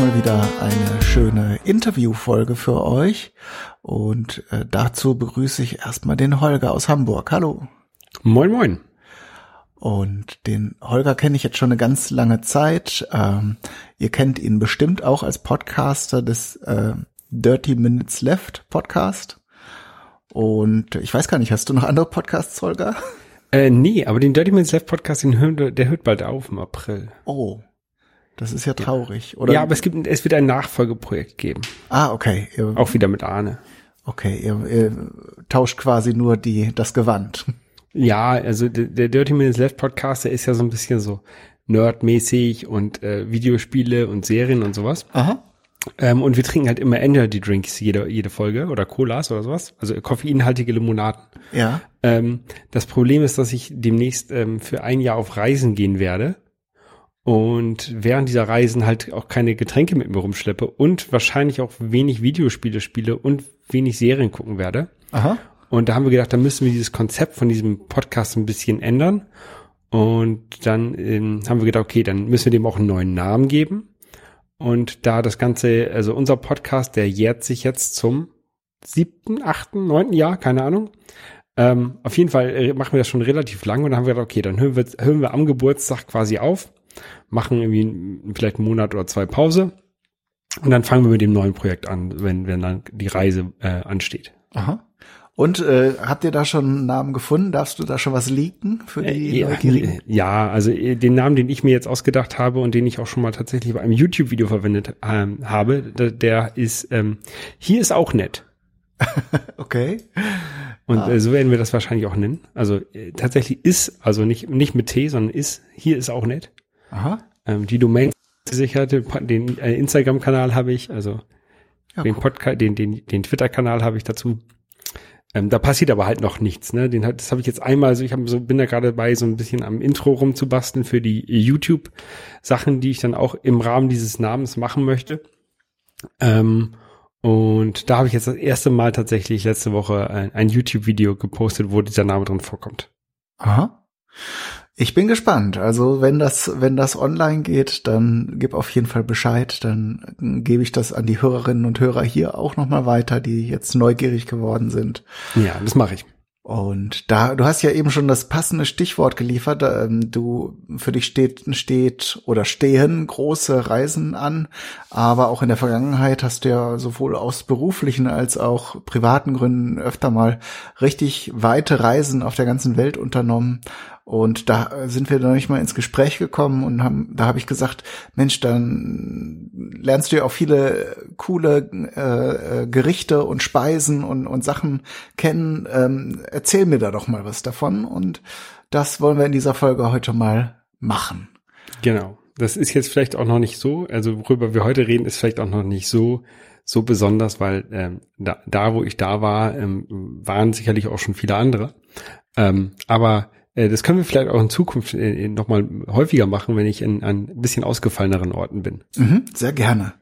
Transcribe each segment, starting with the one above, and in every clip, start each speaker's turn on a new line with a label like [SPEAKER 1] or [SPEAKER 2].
[SPEAKER 1] mal wieder eine schöne Interviewfolge für euch und äh, dazu begrüße ich erstmal den Holger aus Hamburg. Hallo.
[SPEAKER 2] Moin, moin.
[SPEAKER 1] Und den Holger kenne ich jetzt schon eine ganz lange Zeit. Ähm, ihr kennt ihn bestimmt auch als Podcaster des äh, Dirty Minutes Left Podcast. Und ich weiß gar nicht, hast du noch andere Podcasts, Holger?
[SPEAKER 2] Äh, nee, aber den Dirty Minutes Left Podcast, den hört, der hört bald auf im April.
[SPEAKER 1] Oh, das ist ja traurig, oder?
[SPEAKER 2] Ja, aber es gibt, es wird ein Nachfolgeprojekt geben.
[SPEAKER 1] Ah, okay.
[SPEAKER 2] Ihr, auch wieder mit Arne.
[SPEAKER 1] Okay, ihr, ihr tauscht quasi nur die, das Gewand.
[SPEAKER 2] Ja, also der, der Dirty Minutes Left Podcast, der ist ja so ein bisschen so nerdmäßig und äh, Videospiele und Serien und sowas.
[SPEAKER 1] Aha.
[SPEAKER 2] Ähm, und wir trinken halt immer Energy Drinks jede, jede Folge oder Colas oder sowas. Also koffeinhaltige Limonaden.
[SPEAKER 1] Ja.
[SPEAKER 2] Ähm, das Problem ist, dass ich demnächst ähm, für ein Jahr auf Reisen gehen werde. Und während dieser Reisen halt auch keine Getränke mit mir rumschleppe und wahrscheinlich auch wenig Videospiele spiele und wenig Serien gucken werde.
[SPEAKER 1] Aha.
[SPEAKER 2] Und da haben wir gedacht, da müssen wir dieses Konzept von diesem Podcast ein bisschen ändern. Und dann ähm, haben wir gedacht, okay, dann müssen wir dem auch einen neuen Namen geben. Und da das Ganze, also unser Podcast, der jährt sich jetzt zum siebten, achten, neunten Jahr, keine Ahnung. Ähm, auf jeden Fall äh, machen wir das schon relativ lang und dann haben wir gedacht, okay, dann hören wir, hören wir am Geburtstag quasi auf, machen irgendwie vielleicht einen Monat oder zwei Pause und dann fangen wir mit dem neuen Projekt an, wenn, wenn dann die Reise äh, ansteht.
[SPEAKER 1] Aha. Und äh, habt ihr da schon einen Namen gefunden? Darfst du da schon was leaken für die
[SPEAKER 2] äh, Neugierigen? Ja, also äh, den Namen, den ich mir jetzt ausgedacht habe und den ich auch schon mal tatsächlich bei einem YouTube-Video verwendet ähm, habe, der, der ist ähm, hier ist auch nett.
[SPEAKER 1] okay.
[SPEAKER 2] Und ah. äh, so werden wir das wahrscheinlich auch nennen. Also äh, tatsächlich ist, also nicht nicht mit T, sondern ist hier ist auch nett.
[SPEAKER 1] Aha.
[SPEAKER 2] Ähm, die Domain gesicherte, den äh, Instagram-Kanal habe ich, also ja, den Podcast, den den den Twitter-Kanal habe ich dazu. Ähm, da passiert aber halt noch nichts. Ne? Den, das habe ich jetzt einmal, also ich hab so, bin da gerade bei, so ein bisschen am Intro rumzubasteln für die YouTube-Sachen, die ich dann auch im Rahmen dieses Namens machen möchte. Ähm, und da habe ich jetzt das erste Mal tatsächlich letzte Woche ein, ein YouTube-Video gepostet, wo dieser Name drin vorkommt.
[SPEAKER 1] Aha. Ich bin gespannt. Also wenn das, wenn das online geht, dann gib auf jeden Fall Bescheid. Dann gebe ich das an die Hörerinnen und Hörer hier auch nochmal weiter, die jetzt neugierig geworden sind.
[SPEAKER 2] Ja, das mache ich.
[SPEAKER 1] Und da, du hast ja eben schon das passende Stichwort geliefert. Ähm, du, für dich steht, steht oder stehen große Reisen an. Aber auch in der Vergangenheit hast du ja sowohl aus beruflichen als auch privaten Gründen öfter mal richtig weite Reisen auf der ganzen Welt unternommen. Und da sind wir dann nicht mal ins Gespräch gekommen und haben, da habe ich gesagt, Mensch, dann lernst du ja auch viele coole äh, äh, Gerichte und Speisen und, und Sachen kennen. Ähm, erzähl mir da doch mal was davon. Und das wollen wir in dieser Folge heute mal machen.
[SPEAKER 2] Genau. Das ist jetzt vielleicht auch noch nicht so, also worüber wir heute reden, ist vielleicht auch noch nicht so so besonders, weil ähm, da, da, wo ich da war, ähm, waren sicherlich auch schon viele andere. Ähm, aber das können wir vielleicht auch in Zukunft äh, nochmal häufiger machen, wenn ich in an ein bisschen ausgefalleneren Orten bin.
[SPEAKER 1] Mhm, sehr gerne.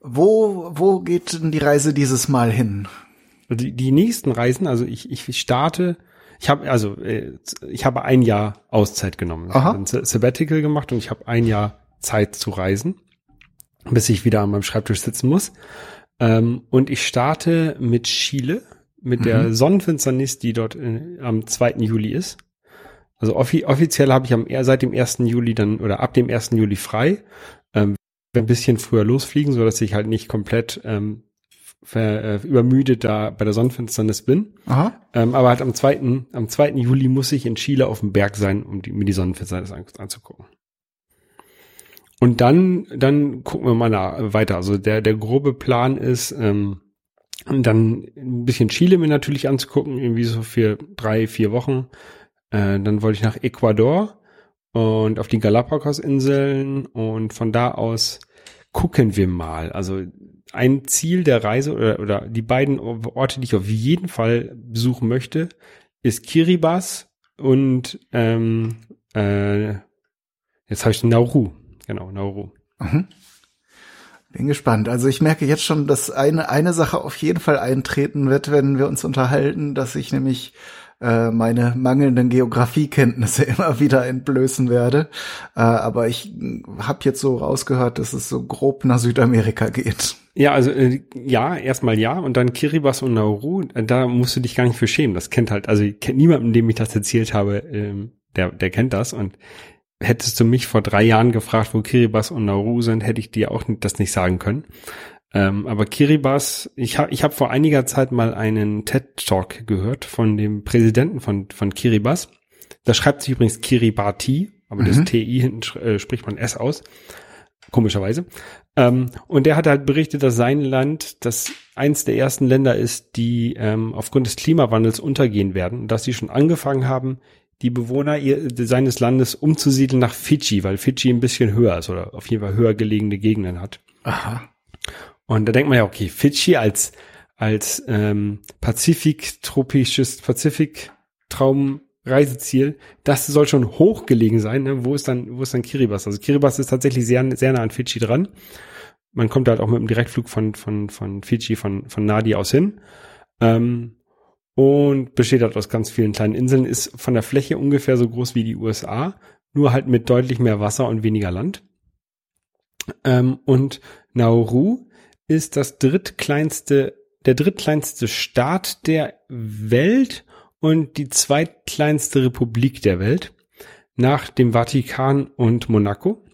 [SPEAKER 1] Wo, wo geht denn die Reise dieses Mal hin?
[SPEAKER 2] Die, die nächsten Reisen, also ich, ich starte, ich habe also äh, ich habe ein Jahr Auszeit genommen.
[SPEAKER 1] Aha.
[SPEAKER 2] Ein Sabbatical gemacht und ich habe ein Jahr Zeit zu reisen, bis ich wieder an meinem Schreibtisch sitzen muss. Ähm, und ich starte mit Chile, mit mhm. der Sonnenfinsternis, die dort äh, am 2. Juli ist. Also offi offiziell habe ich am, seit dem 1. Juli dann oder ab dem 1. Juli frei. Ähm, ein bisschen früher losfliegen, so dass ich halt nicht komplett ähm, ver, äh, übermüdet da bei der Sonnenfinsternis bin.
[SPEAKER 1] Aha.
[SPEAKER 2] Ähm, aber halt am 2. am 2. Juli muss ich in Chile auf dem Berg sein, um die, mir die Sonnenfinsternis an, anzugucken. Und dann, dann gucken wir mal nach, weiter. Also der, der grobe Plan ist, ähm, dann ein bisschen Chile mir natürlich anzugucken, irgendwie so für drei, vier Wochen. Äh, dann wollte ich nach Ecuador und auf die Galapagos-Inseln und von da aus gucken wir mal. Also ein Ziel der Reise oder, oder die beiden Orte, die ich auf jeden Fall besuchen möchte, ist Kiribati und ähm, äh, jetzt habe ich Nauru. Genau, Nauru.
[SPEAKER 1] Mhm. Bin gespannt. Also ich merke jetzt schon, dass eine, eine Sache auf jeden Fall eintreten wird, wenn wir uns unterhalten, dass ich nämlich äh, meine mangelnden Geografiekenntnisse immer wieder entblößen werde. Äh, aber ich habe jetzt so rausgehört, dass es so grob nach Südamerika geht.
[SPEAKER 2] Ja, also äh, ja, erstmal ja und dann Kiribati und Nauru, äh, da musst du dich gar nicht für schämen. Das kennt halt, also ich kenne niemanden, dem ich das erzählt habe, ähm, der, der kennt das und hättest du mich vor drei Jahren gefragt, wo Kiribati und Nauru sind, hätte ich dir auch das nicht sagen können. Ähm, aber Kiribati, ich habe ich hab vor einiger Zeit mal einen TED-Talk gehört von dem Präsidenten von, von Kiribati. Da schreibt sich übrigens Kiribati, aber mhm. das TI hinten äh, spricht man S aus komischerweise. Ähm, und der hat halt berichtet, dass sein Land das eins der ersten Länder ist, die ähm, aufgrund des Klimawandels untergehen werden und dass sie schon angefangen haben, die Bewohner ihr, seines Landes umzusiedeln nach Fidschi, weil Fidschi ein bisschen höher ist oder auf jeden Fall höher gelegene Gegenden hat.
[SPEAKER 1] Aha.
[SPEAKER 2] Und da denkt man ja, okay, Fidschi als als ähm, Pazifik-tropisches Pazifik-Traum Reiseziel, das soll schon hoch gelegen sein. Ne? Wo ist dann, wo ist dann Kiribati? Also Kiribati ist tatsächlich sehr, sehr nah an Fidschi dran. Man kommt halt auch mit dem Direktflug von, von, von Fidschi, von, von Nadi aus hin. Ähm, und besteht halt aus ganz vielen kleinen Inseln, ist von der Fläche ungefähr so groß wie die USA, nur halt mit deutlich mehr Wasser und weniger Land. Ähm, und Nauru ist das drittkleinste, der drittkleinste Staat der Welt und die zweitkleinste Republik der Welt nach dem Vatikan und Monaco.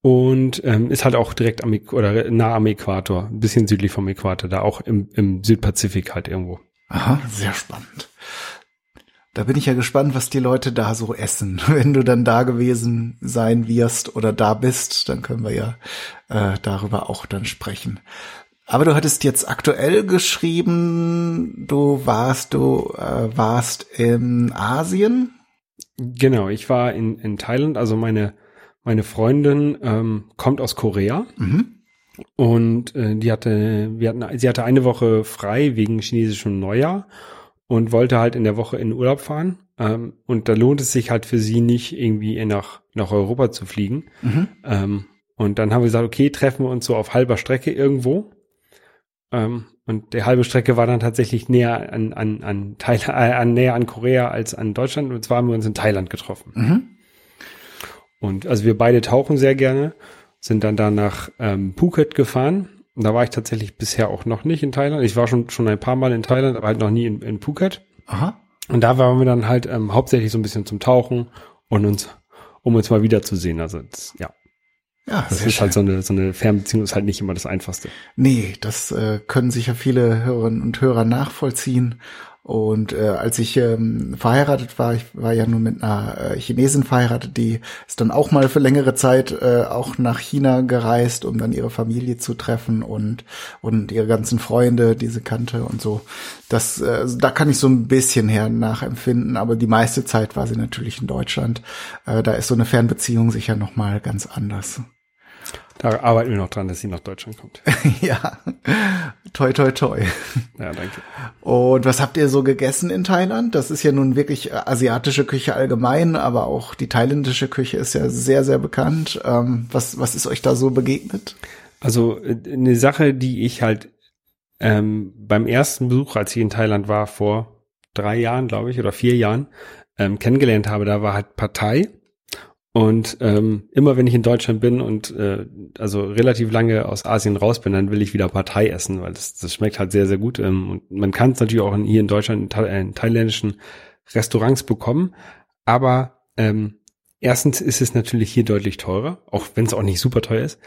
[SPEAKER 2] Und ähm, ist halt auch direkt am oder nah am Äquator, ein bisschen südlich vom Äquator, da auch im, im Südpazifik halt irgendwo.
[SPEAKER 1] Aha, sehr spannend. Da bin ich ja gespannt, was die Leute da so essen. Wenn du dann da gewesen sein wirst oder da bist, dann können wir ja äh, darüber auch dann sprechen. Aber du hattest jetzt aktuell geschrieben, du warst, du äh, warst in Asien.
[SPEAKER 2] Genau, ich war in, in Thailand, also meine, meine Freundin ähm, kommt aus Korea. Mhm. Und äh, die hatte, wir hatten, sie hatte eine Woche frei wegen chinesischem Neujahr und wollte halt in der Woche in Urlaub fahren. Ähm, und da lohnt es sich halt für sie nicht, irgendwie nach, nach Europa zu fliegen. Mhm. Ähm, und dann haben wir gesagt, okay, treffen wir uns so auf halber Strecke irgendwo. Ähm, und die halbe Strecke war dann tatsächlich näher an, an, an, Thailand, äh, an näher an Korea als an Deutschland. Und zwar haben wir uns in Thailand getroffen. Mhm. Und also wir beide tauchen sehr gerne, sind dann da nach ähm, Phuket gefahren. Und da war ich tatsächlich bisher auch noch nicht in Thailand. Ich war schon, schon ein paar Mal in Thailand, aber halt noch nie in, in Phuket.
[SPEAKER 1] Aha.
[SPEAKER 2] Und da waren wir dann halt ähm, hauptsächlich so ein bisschen zum Tauchen und uns, um uns mal wiederzusehen. Also das, ja, ja, das ist schön. halt so eine, so eine Fernbeziehung ist halt nicht immer das Einfachste.
[SPEAKER 1] Nee, das äh, können sicher viele Hörerinnen und Hörer nachvollziehen. Und äh, als ich ähm, verheiratet war, ich war ja nur mit einer äh, Chinesin verheiratet, die ist dann auch mal für längere Zeit äh, auch nach China gereist, um dann ihre Familie zu treffen und und ihre ganzen Freunde, die sie kannte und so. Das, äh, da kann ich so ein bisschen her nachempfinden, aber die meiste Zeit war sie natürlich in Deutschland. Äh, da ist so eine Fernbeziehung sicher noch mal ganz anders.
[SPEAKER 2] Da arbeiten wir noch dran, dass sie nach Deutschland kommt.
[SPEAKER 1] ja. Toi, toi, toi.
[SPEAKER 2] Ja, danke.
[SPEAKER 1] Und was habt ihr so gegessen in Thailand? Das ist ja nun wirklich äh, asiatische Küche allgemein, aber auch die thailändische Küche ist ja sehr, sehr bekannt. Ähm, was, was ist euch da so begegnet?
[SPEAKER 2] Also äh, eine Sache, die ich halt ähm, beim ersten Besuch, als ich in Thailand war, vor drei Jahren, glaube ich, oder vier Jahren, ähm, kennengelernt habe, da war halt Partei. Und ähm, immer wenn ich in Deutschland bin und äh, also relativ lange aus Asien raus bin, dann will ich wieder Partei essen, weil das, das schmeckt halt sehr, sehr gut. Ähm, und man kann es natürlich auch in, hier in Deutschland in, Tha in thailändischen Restaurants bekommen. Aber ähm, erstens ist es natürlich hier deutlich teurer, auch wenn es auch nicht super teuer ist.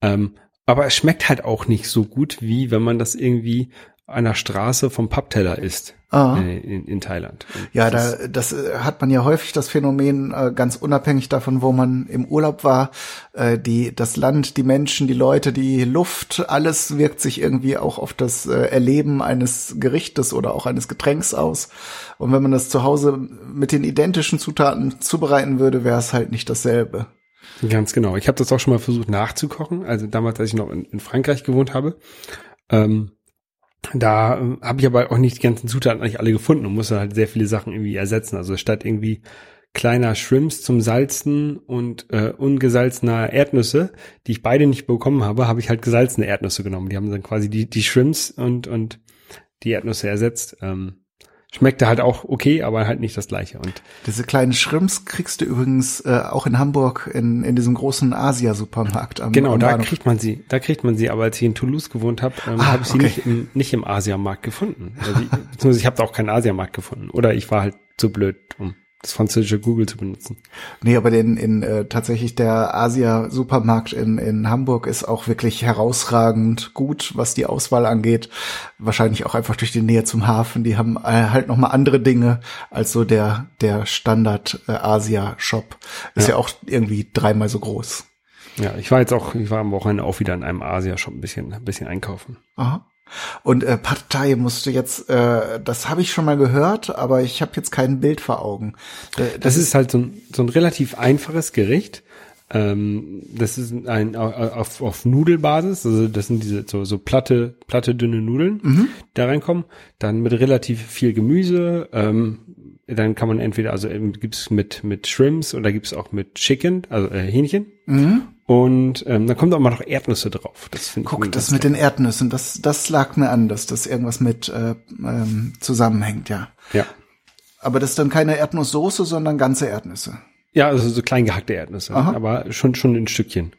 [SPEAKER 2] Ähm, aber es schmeckt halt auch nicht so gut, wie wenn man das irgendwie der Straße vom Pappteller isst ah. äh, in, in, Thailand.
[SPEAKER 1] Und ja, das da das äh, hat man ja häufig das Phänomen, äh, ganz unabhängig davon, wo man im Urlaub war, die das Land, die Menschen, die Leute, die Luft, alles wirkt sich irgendwie auch auf das Erleben eines Gerichtes oder auch eines Getränks aus. Und wenn man das zu Hause mit den identischen Zutaten zubereiten würde, wäre es halt nicht dasselbe.
[SPEAKER 2] Ganz genau. Ich habe das auch schon mal versucht nachzukochen. Also damals, als ich noch in, in Frankreich gewohnt habe. Ähm, da äh, habe ich aber auch nicht die ganzen Zutaten eigentlich alle gefunden und musste halt sehr viele Sachen irgendwie ersetzen. Also statt irgendwie kleiner Shrimps zum Salzen und äh, ungesalzener Erdnüsse, die ich beide nicht bekommen habe, habe ich halt gesalzene Erdnüsse genommen. Die haben dann quasi die, die Shrimps und, und die Erdnüsse ersetzt. Ähm, schmeckte halt auch okay, aber halt nicht das gleiche. Und
[SPEAKER 1] Diese kleinen Shrimps kriegst du übrigens äh, auch in Hamburg in, in diesem großen Asia-Supermarkt. am-
[SPEAKER 2] genau,
[SPEAKER 1] am
[SPEAKER 2] da
[SPEAKER 1] Bahnhof.
[SPEAKER 2] kriegt man sie. Da kriegt man sie, aber als ich in Toulouse gewohnt habe, ähm,
[SPEAKER 1] Ah,
[SPEAKER 2] habe ich sie
[SPEAKER 1] okay.
[SPEAKER 2] nicht im, nicht im Asiamarkt gefunden. Also ich, beziehungsweise ich habe da auch keinen Asiamarkt gefunden. Oder ich war halt zu blöd, um das französische Google zu benutzen.
[SPEAKER 1] Nee, aber den, in äh, tatsächlich der Asia-Supermarkt in, in Hamburg ist auch wirklich herausragend gut, was die Auswahl angeht. Wahrscheinlich auch einfach durch die Nähe zum Hafen. Die haben äh, halt noch mal andere Dinge als so der der Standard äh. Ist ja.
[SPEAKER 2] Ja.
[SPEAKER 1] auch irgendwie dreimal so groß.
[SPEAKER 2] Ja, ich war jetzt auch, ich war am Wochenende auch wieder in einem Asia-Shop ein bisschen, ein bisschen einkaufen.
[SPEAKER 1] Aha. Und äh, Pad Thai musst du jetzt, äh, das habe ich schon mal gehört, aber ich habe jetzt kein Bild vor Augen. Äh,
[SPEAKER 2] Das ist halt so ein, so ein relativ einfaches Gericht. Ähm, das ist ein auf, auf Nudelbasis, also das sind diese so, so platte, platte dünne Nudeln,
[SPEAKER 1] Mhm.
[SPEAKER 2] da reinkommen. Dann mit relativ viel Gemüse. Ähm, dann kann man entweder, also ähm, gibt's mit mit Shrimps oder gibt's auch mit Chicken, also äh, Hähnchen.
[SPEAKER 1] Mhm.
[SPEAKER 2] Und ähm, dann kommt auch mal noch Erdnüsse drauf. Das finde ich
[SPEAKER 1] Guck, das mit den Erdnüssen, das, das lag mir an, dass das irgendwas mit äh, ähm, zusammenhängt, ja.
[SPEAKER 2] Ja.
[SPEAKER 1] Aber das ist dann keine Erdnusssoße, sondern ganze Erdnüsse.
[SPEAKER 2] Ja, also so klein gehackte Erdnüsse,
[SPEAKER 1] Aha.
[SPEAKER 2] aber schon schon in Stückchen.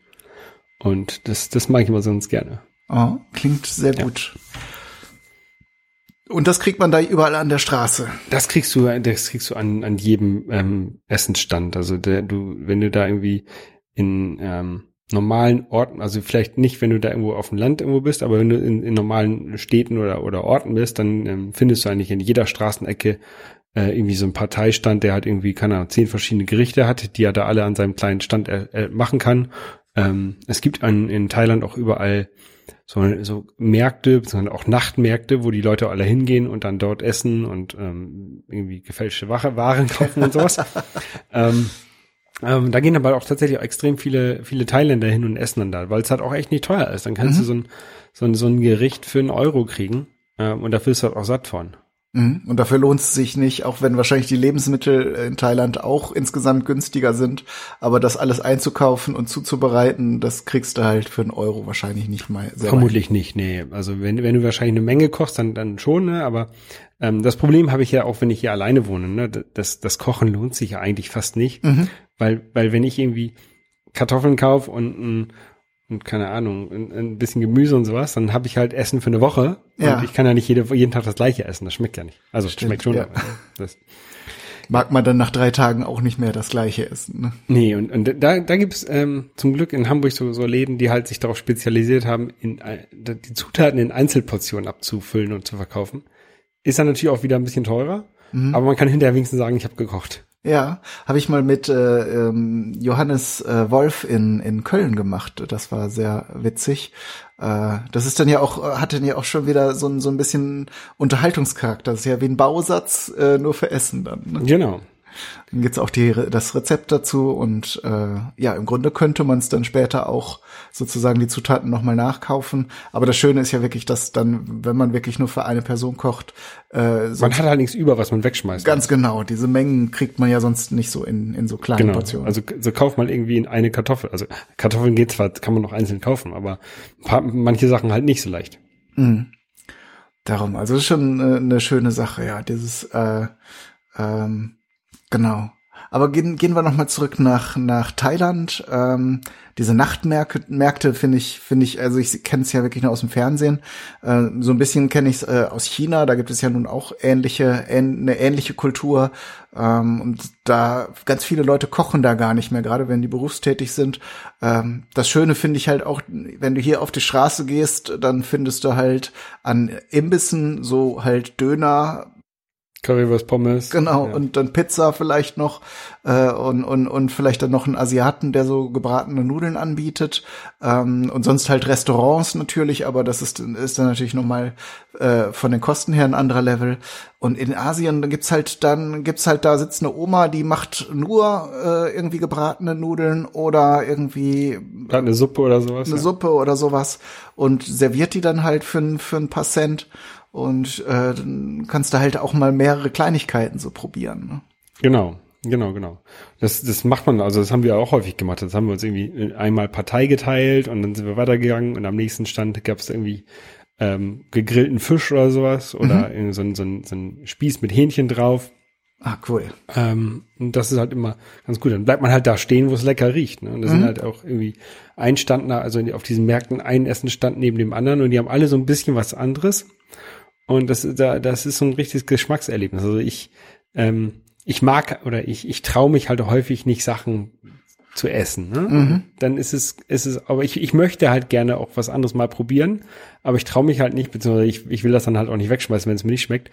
[SPEAKER 2] Und das das mag ich immer sonst gerne.
[SPEAKER 1] Oh, klingt sehr
[SPEAKER 2] Ja.
[SPEAKER 1] gut. Und das kriegt man da überall an der Straße.
[SPEAKER 2] Das kriegst du, das kriegst du an, an jedem ähm, Essensstand. Also der, du, wenn du da irgendwie in ähm, normalen Orten, also vielleicht nicht, wenn du da irgendwo auf dem Land irgendwo bist, aber wenn du in, in normalen Städten oder, oder Orten bist, dann ähm, findest du eigentlich in jeder Straßenecke äh, irgendwie so einen Parteistand, der halt irgendwie, keine Ahnung, zehn verschiedene Gerichte hat, die er da alle an seinem kleinen Stand äh, äh, machen kann. Ähm, es gibt an, in Thailand auch überall so, so Märkte, sondern auch Nachtmärkte, wo die Leute alle hingehen und dann dort essen und ähm, irgendwie gefälschte Waren kaufen und sowas. ähm, ähm, da gehen aber auch tatsächlich auch extrem viele, viele Thailänder hin und essen dann da, weil es halt auch echt nicht teuer ist. Dann kannst
[SPEAKER 1] Mhm.
[SPEAKER 2] du so ein, so ein, so ein Gericht für einen Euro kriegen ähm, und dafür ist halt auch satt von.
[SPEAKER 1] Mhm. Und dafür lohnt es sich nicht, auch wenn wahrscheinlich die Lebensmittel in Thailand auch insgesamt günstiger sind. Aber das alles einzukaufen und zuzubereiten, das kriegst du halt für einen Euro wahrscheinlich nicht mal selber.
[SPEAKER 2] Vermutlich nicht, nee. Also wenn, wenn du wahrscheinlich eine Menge kochst, dann, dann schon, ne? Aber ähm, das Problem habe ich ja auch, wenn ich hier alleine wohne, ne? Das, das Kochen lohnt sich ja eigentlich fast nicht.
[SPEAKER 1] Mhm.
[SPEAKER 2] Weil, weil wenn ich irgendwie Kartoffeln kaufe und ein, und keine Ahnung, ein, ein bisschen Gemüse und sowas, dann habe ich halt Essen für eine Woche.
[SPEAKER 1] Ja.
[SPEAKER 2] Und ich kann ja nicht jede, jeden Tag das gleiche essen. Das schmeckt ja nicht. Also
[SPEAKER 1] Stimmt,
[SPEAKER 2] schmeckt schon.
[SPEAKER 1] ja.
[SPEAKER 2] Das,
[SPEAKER 1] Mag man dann nach drei Tagen auch nicht mehr das gleiche essen. Ne?
[SPEAKER 2] Nee, und, und da, da gibt's ähm, zum Glück in Hamburg so, so Läden, die halt sich darauf spezialisiert haben, in, ein- die Zutaten in Einzelportionen abzufüllen und zu verkaufen. Ist dann natürlich auch wieder ein bisschen teurer,
[SPEAKER 1] Mhm.
[SPEAKER 2] aber man kann hinterher wenigstens sagen, ich habe gekocht.
[SPEAKER 1] Ja, habe ich mal mit äh, ähm, Johannes äh, Wolf in, in Köln gemacht. Das war sehr witzig. Äh, das ist dann ja auch, äh, hat dann ja auch schon wieder so ein, so ein bisschen Unterhaltungscharakter. Das ist ja wie ein Bausatz, äh, nur für Essen dann. Ne?
[SPEAKER 2] Genau.
[SPEAKER 1] Dann gibt's auch die, das Rezept dazu und äh, ja, im Grunde könnte man es dann später auch sozusagen die Zutaten nochmal nachkaufen. Aber das Schöne ist ja wirklich, dass dann, wenn man wirklich nur für eine Person kocht, äh,
[SPEAKER 2] Man hat halt nichts über, was man wegschmeißt.
[SPEAKER 1] ganz genau, diese Mengen kriegt man ja sonst nicht so in, in so kleinen
[SPEAKER 2] genau.
[SPEAKER 1] Portionen.
[SPEAKER 2] Also so kauft man irgendwie in eine Kartoffel. Also Kartoffeln geht zwar, kann man noch einzeln kaufen, aber paar, manche Sachen halt nicht so leicht.
[SPEAKER 1] Mhm. Darum, also das ist schon äh, eine schöne Sache, ja, dieses, äh, ähm, genau. Aber gehen, gehen wir nochmal zurück nach, nach Thailand. Ähm, diese Nachtmärkte Märkte finde ich, finde ich, also ich kenne es ja wirklich nur aus dem Fernsehen. Äh, so ein bisschen kenne ich es äh, aus China, da gibt es ja nun auch ähnliche, ähn, eine ähnliche Kultur. Ähm, und da ganz viele Leute kochen da gar nicht mehr, gerade wenn die berufstätig sind. Ähm, das Schöne finde ich halt auch, wenn du hier auf die Straße gehst, dann findest du halt an Imbissen so halt Döner,
[SPEAKER 2] Currywurst Pommes.
[SPEAKER 1] Genau,
[SPEAKER 2] Ja.
[SPEAKER 1] und dann Pizza vielleicht noch äh, und, und, und vielleicht dann noch einen Asiaten, der so gebratene Nudeln anbietet. Ähm, und sonst halt Restaurants natürlich, aber das ist, ist dann natürlich nochmal äh, von den Kosten her ein anderer Level. Und in Asien gibt's halt dann, gibt's halt, da sitzt eine Oma, die macht nur äh, irgendwie gebratene Nudeln oder irgendwie
[SPEAKER 2] Gerade eine Suppe oder sowas.
[SPEAKER 1] eine
[SPEAKER 2] ja.
[SPEAKER 1] Suppe oder sowas und serviert die dann halt für, für ein paar Cent. Und äh, dann kannst du halt auch mal mehrere Kleinigkeiten so probieren. Ne?
[SPEAKER 2] Genau, genau, genau. Das, das macht man, also das haben wir auch häufig gemacht. Das haben wir uns irgendwie einmal Partei geteilt und dann sind wir weitergegangen und am nächsten Stand gab es irgendwie ähm, gegrillten Fisch oder sowas oder mhm. so, ein, so, ein, so ein Spieß mit Hähnchen drauf.
[SPEAKER 1] Ah, cool.
[SPEAKER 2] Ähm, und das ist halt immer ganz gut. Dann bleibt man halt da stehen, wo es lecker riecht. Ne? Und da mhm. sind halt auch irgendwie ein Stand, also auf diesen Märkten ein Essen stand neben dem anderen und die haben alle so ein bisschen was anderes. Und das, da, das ist so ein richtiges Geschmackserlebnis. Also ich, ähm, ich mag oder ich, ich traue mich halt häufig nicht Sachen zu essen. Ne? Mhm. Dann ist es, ist es, aber ich, ich möchte halt gerne auch was anderes mal probieren, aber ich traue mich halt nicht, beziehungsweise ich, ich will das dann halt auch nicht wegschmeißen, wenn es mir nicht schmeckt.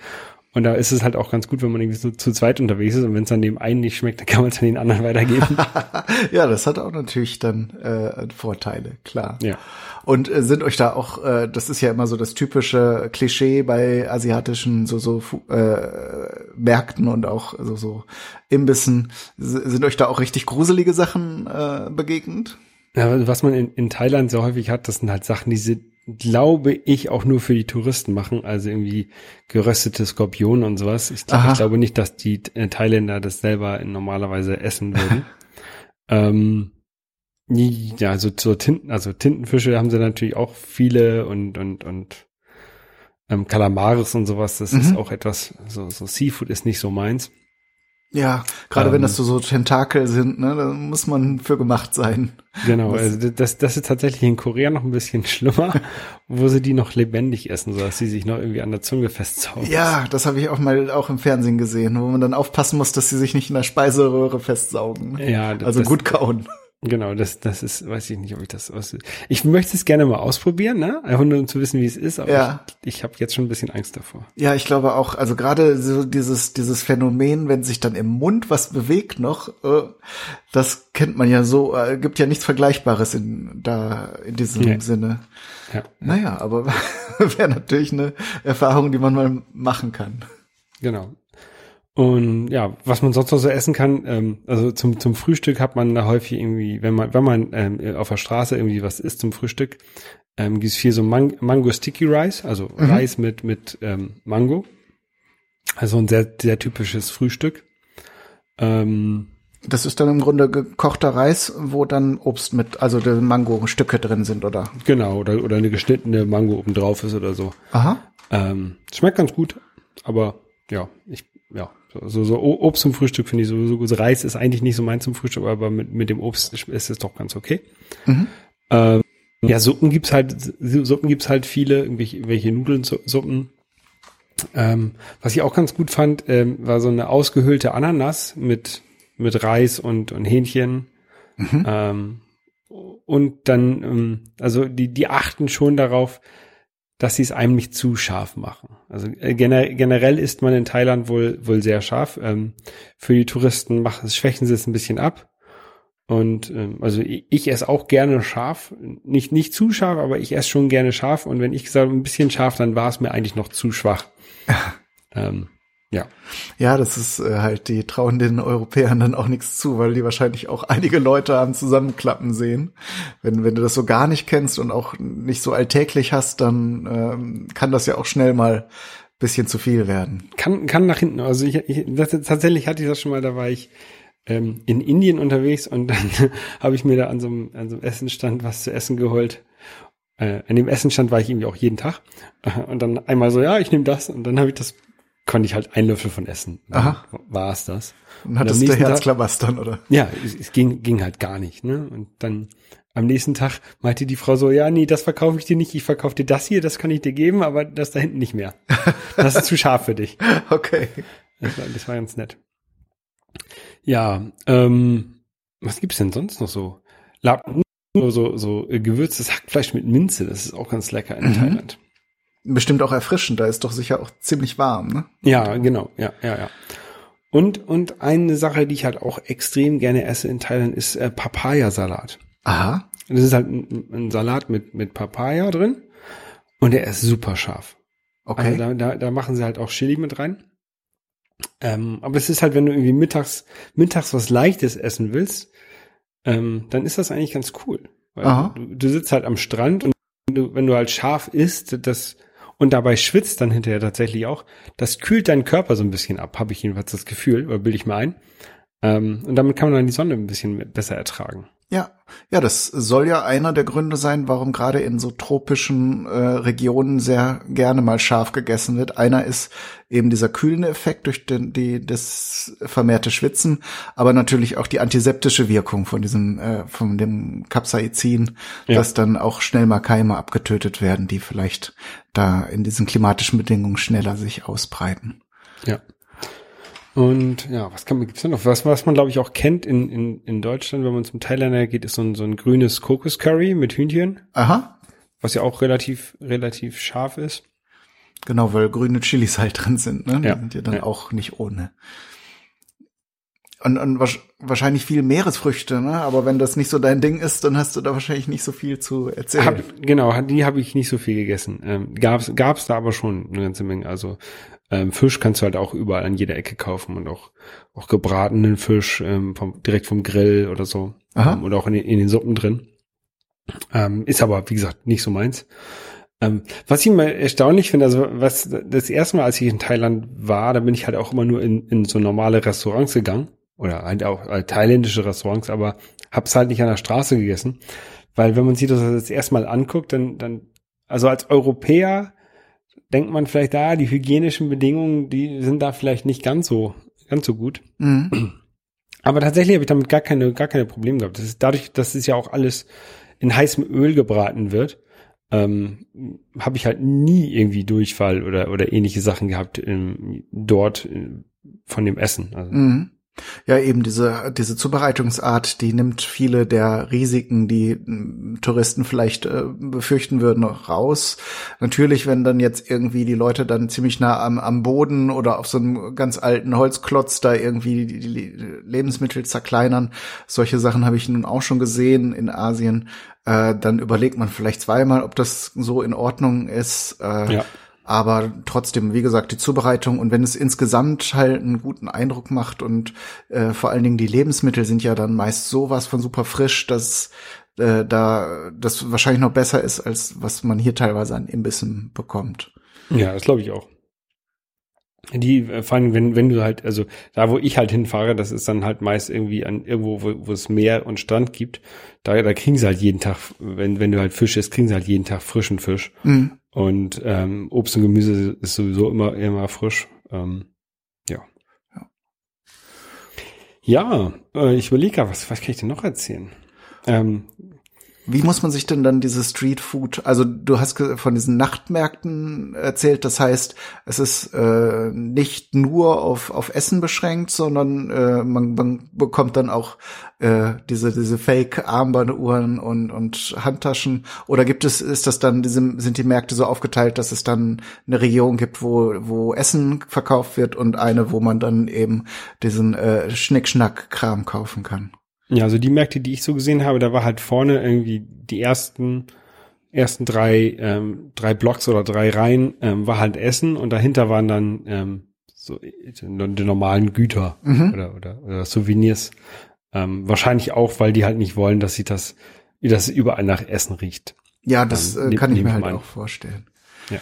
[SPEAKER 2] Und da ist es halt auch ganz gut, wenn man irgendwie so zu zweit unterwegs ist und wenn es dann dem einen nicht schmeckt, dann kann man es an den anderen weitergeben.
[SPEAKER 1] ja, das hat auch natürlich dann äh, Vorteile, klar.
[SPEAKER 2] Ja.
[SPEAKER 1] Und äh, sind euch da auch, äh, das ist ja immer so das typische Klischee bei asiatischen so so äh, Märkten und auch so so Imbissen, sind euch da auch richtig gruselige Sachen äh, begegnet?
[SPEAKER 2] Ja, was man in, in Thailand so häufig hat, das sind halt Sachen, die sind glaube ich, auch nur für die Touristen machen, also irgendwie geröstete Skorpione und sowas. Ich, ich glaube nicht, dass die äh, Thailänder das selber normalerweise essen würden. ähm, ja, so, so Tinten, also Tintenfische haben sie natürlich auch viele und, und, und ähm, Kalamaris und sowas, das mhm. ist auch etwas, so, so Seafood ist nicht so meins.
[SPEAKER 1] Ja, gerade ähm, wenn das so, so Tentakel sind, ne, da muss man für gemacht sein.
[SPEAKER 2] Genau, also das, das ist tatsächlich in Korea noch ein bisschen schlimmer, wo sie die noch lebendig essen, so dass sie sich noch irgendwie an der Zunge festsaugen.
[SPEAKER 1] Ja, das habe ich auch mal auch im Fernsehen gesehen, wo man dann aufpassen muss, dass sie sich nicht in der Speiseröhre festsaugen.
[SPEAKER 2] Ja,
[SPEAKER 1] das, also gut kauen.
[SPEAKER 2] Genau, das, das ist, weiß ich nicht, ob ich das was. Ich möchte es gerne mal ausprobieren, ne? Einfach nur um zu wissen, wie es ist, aber ja. ich, ich habe jetzt schon ein bisschen Angst davor.
[SPEAKER 1] Ja, ich glaube auch, also gerade so dieses, dieses Phänomen, wenn sich dann im Mund was bewegt noch, äh, das kennt man ja so, äh, gibt ja nichts Vergleichbares in da in diesem ja. Sinne. Ja. Naja, aber wäre natürlich eine Erfahrung, die man mal machen kann.
[SPEAKER 2] Genau. Und ja, was man sonst noch so essen kann, ähm, also zum, zum Frühstück hat man da häufig irgendwie, wenn man, wenn man ähm, auf der Straße irgendwie was isst zum Frühstück, ähm, gibt es viel so Man Mango Sticky Rice, also mhm. Reis mit, mit ähm, Mango. Also ein sehr, sehr typisches Frühstück. Ähm,
[SPEAKER 1] das ist dann im Grunde gekochter Reis, wo dann Obst mit, also Mango-Stücke drin sind, oder?
[SPEAKER 2] Genau, oder, oder eine geschnittene Mango oben drauf ist oder so.
[SPEAKER 1] Aha.
[SPEAKER 2] Ähm, schmeckt ganz gut, aber ja, ich, ja, so, so Obst zum Frühstück finde ich sowieso gut. Reis ist eigentlich nicht so mein zum Frühstück, aber mit, mit dem Obst ist es doch ganz okay. Mhm. Ähm, ja, Suppen gibt's halt, Suppen gibt's halt viele, irgendwelche, irgendwelche Nudeln-Suppen. Ähm, was ich auch ganz gut fand, ähm, war so eine ausgehöhlte Ananas mit, mit Reis und, und Hähnchen. Mhm. Ähm, und dann, ähm, also die, die achten schon darauf, dass sie es einem nicht zu scharf machen. Also äh, generell ist man in Thailand wohl wohl sehr scharf. Ähm, für die Touristen machen, schwächen sie es ein bisschen ab. Und ähm, also ich, ich esse auch gerne scharf, nicht nicht zu scharf, aber ich esse schon gerne scharf. Und wenn ich sage ein bisschen scharf, dann war es mir eigentlich noch zu schwach. ähm, ja.
[SPEAKER 1] Ja, das ist äh, halt, die trauen den Europäern dann auch nichts zu, weil die wahrscheinlich auch einige Leute haben zusammenklappen sehen. Wenn, wenn du das so gar nicht kennst und auch nicht so alltäglich hast, dann ähm, kann das ja auch schnell mal bisschen zu viel werden.
[SPEAKER 2] Kann, kann nach hinten. Also ich, ich das, tatsächlich hatte ich das schon mal, da war ich ähm, in Indien unterwegs und dann habe ich mir da an so, einem, an so einem Essenstand was zu essen geholt. Äh, an dem Essenstand war ich irgendwie auch jeden Tag. Und dann einmal so, ja, ich nehme das. Und dann habe ich das konnte ich halt einen Löffel von essen.
[SPEAKER 1] Aha.
[SPEAKER 2] War es das.
[SPEAKER 1] Und hattest du Herzklabastern, oder?
[SPEAKER 2] Ja, es, es, ging, ging halt gar nicht. Ne? Und dann am nächsten Tag meinte die Frau so, ja, nee, das verkaufe ich dir nicht, ich verkaufe dir das hier, das kann ich dir geben, aber das da hinten nicht mehr. Das ist zu scharf für dich.
[SPEAKER 1] Okay.
[SPEAKER 2] Das war, das war ganz nett. Ja, ähm, was gibt's denn sonst noch so? Lappen, so, so, so gewürztes Hackfleisch mit Minze, das ist auch ganz lecker in mhm. Thailand
[SPEAKER 1] bestimmt auch erfrischend. Da ist doch sicher auch ziemlich warm, ne?
[SPEAKER 2] Ja, genau. Ja, ja, ja. Und, und eine Sache, die ich halt auch extrem gerne esse in Thailand, ist äh, Papayasalat.
[SPEAKER 1] Aha.
[SPEAKER 2] Das ist halt ein, ein, Salat mit, mit Papaya drin. Und der ist super scharf.
[SPEAKER 1] Okay.
[SPEAKER 2] Also da, da, da machen sie halt auch Chili mit rein. Ähm, aber es ist halt, wenn du irgendwie mittags, mittags was Leichtes essen willst, ähm, dann ist das eigentlich ganz cool. Weil Aha. Du, du sitzt halt am Strand und du, wenn du halt scharf isst, das und dabei schwitzt dann hinterher tatsächlich auch, das kühlt deinen Körper so ein bisschen ab, habe ich jedenfalls das Gefühl, oder bilde ich mir ein. Ähm, und damit kann man dann die Sonne ein bisschen besser ertragen.
[SPEAKER 1] Ja, ja, das soll ja einer der Gründe sein, warum gerade in so tropischen äh, Regionen sehr gerne mal scharf gegessen wird. Einer ist eben dieser kühlende Effekt durch den, die, das vermehrte Schwitzen, aber natürlich auch die antiseptische Wirkung von diesem, äh, von dem Capsaicin, ja. dass dann auch schnell mal Keime abgetötet werden, die vielleicht da in diesen klimatischen Bedingungen schneller sich ausbreiten.
[SPEAKER 2] Ja. Und ja, was kann man, gibt's denn noch? Was, was man, glaube ich, auch kennt in, in, in Deutschland, wenn man zum Thailänder geht, ist so ein, so ein grünes Kokoscurry mit Hühnchen.
[SPEAKER 1] Aha.
[SPEAKER 2] Was ja auch relativ, relativ scharf ist.
[SPEAKER 1] Genau, weil grüne Chilis halt drin sind, ne? Die ja. sind ja dann ja. auch nicht ohne. Und, und wahrscheinlich viel Meeresfrüchte, ne? Aber wenn das nicht so dein Ding ist, dann hast du da wahrscheinlich nicht so viel zu erzählen.
[SPEAKER 2] Hab, genau, die habe ich nicht so viel gegessen. Ähm, gab's, gab's da aber schon eine ganze Menge. Also ähm, Fisch kannst du halt auch überall an jeder Ecke kaufen und auch, auch gebratenen Fisch ähm, vom, direkt vom Grill oder so. Aha. Ähm, oder auch in, in, den Suppen drin. Ähm, ist aber, wie gesagt, nicht so meins. Ähm, was ich mal erstaunlich finde, also was das erste Mal, als ich in Thailand war, da bin ich halt auch immer nur in, in so normale Restaurants gegangen oder halt auch äh, thailändische Restaurants, aber hab's halt nicht an der Straße gegessen, weil wenn man sich das jetzt erstmal anguckt, dann dann also als Europäer denkt man vielleicht da, ah, die hygienischen Bedingungen, die sind da vielleicht nicht ganz so, ganz so gut. Mhm. Aber tatsächlich habe ich damit gar keine, gar keine Probleme gehabt. Das ist dadurch, dass es ja auch alles in heißem Öl gebraten wird, ähm, habe ich halt nie irgendwie Durchfall oder, oder ähnliche Sachen gehabt ähm, dort äh, von dem Essen. Also. Mhm.
[SPEAKER 1] Ja, eben diese, diese Zubereitungsart, die nimmt viele der Risiken, die hm, Touristen vielleicht äh, befürchten würden, raus. Natürlich, wenn dann jetzt irgendwie die Leute dann ziemlich nah am, am Boden oder auf so einem ganz alten Holzklotz da irgendwie die, die Lebensmittel zerkleinern, solche Sachen habe ich nun auch schon gesehen in Asien, äh, dann überlegt man vielleicht zweimal, ob das so in Ordnung ist. Äh, ja. Aber trotzdem, wie gesagt, die Zubereitung und wenn es insgesamt halt einen guten Eindruck macht und äh, vor allen Dingen die Lebensmittel sind ja dann meist sowas von super frisch, dass äh, da das wahrscheinlich noch besser ist, als was man hier teilweise an Imbissen bekommt.
[SPEAKER 2] Ja, das glaube ich auch. Die, äh, vor allem, wenn, wenn du halt, also da, wo ich halt hinfahre, das ist dann halt meist irgendwie an irgendwo, wo, wo es Meer und Strand gibt, da, da kriegen sie halt jeden Tag, wenn, wenn du halt Fisch isst, kriegen sie halt jeden Tag frischen Fisch. Mhm. Und ähm, Obst und Gemüse ist sowieso immer immer frisch. Ähm, ja. Ja, ja äh, ich überlege was, was kann ich denn noch erzählen? Ähm,
[SPEAKER 1] wie muss man sich denn dann diese Street Food, also du hast von diesen Nachtmärkten erzählt, das heißt, es ist äh, nicht nur auf, auf Essen beschränkt, sondern äh, man, man bekommt dann auch äh, diese, diese Fake-Armbanduhren und, und Handtaschen. Oder gibt es, ist das dann, diese, sind die Märkte so aufgeteilt, dass es dann eine Region gibt, wo, wo Essen verkauft wird und eine, wo man dann eben diesen äh, Schnickschnack-Kram kaufen kann?
[SPEAKER 2] Ja, also die Märkte, die ich so gesehen habe, da war halt vorne irgendwie die ersten ersten drei ähm, drei Blocks oder drei Reihen ähm, war halt Essen und dahinter waren dann ähm, so die normalen Güter mhm. oder, oder oder Souvenirs. Ähm, wahrscheinlich auch, weil die halt nicht wollen, dass sie das dass überall nach Essen riecht.
[SPEAKER 1] Ja, das ähm, kann ich mir halt auch vorstellen.
[SPEAKER 2] Ja.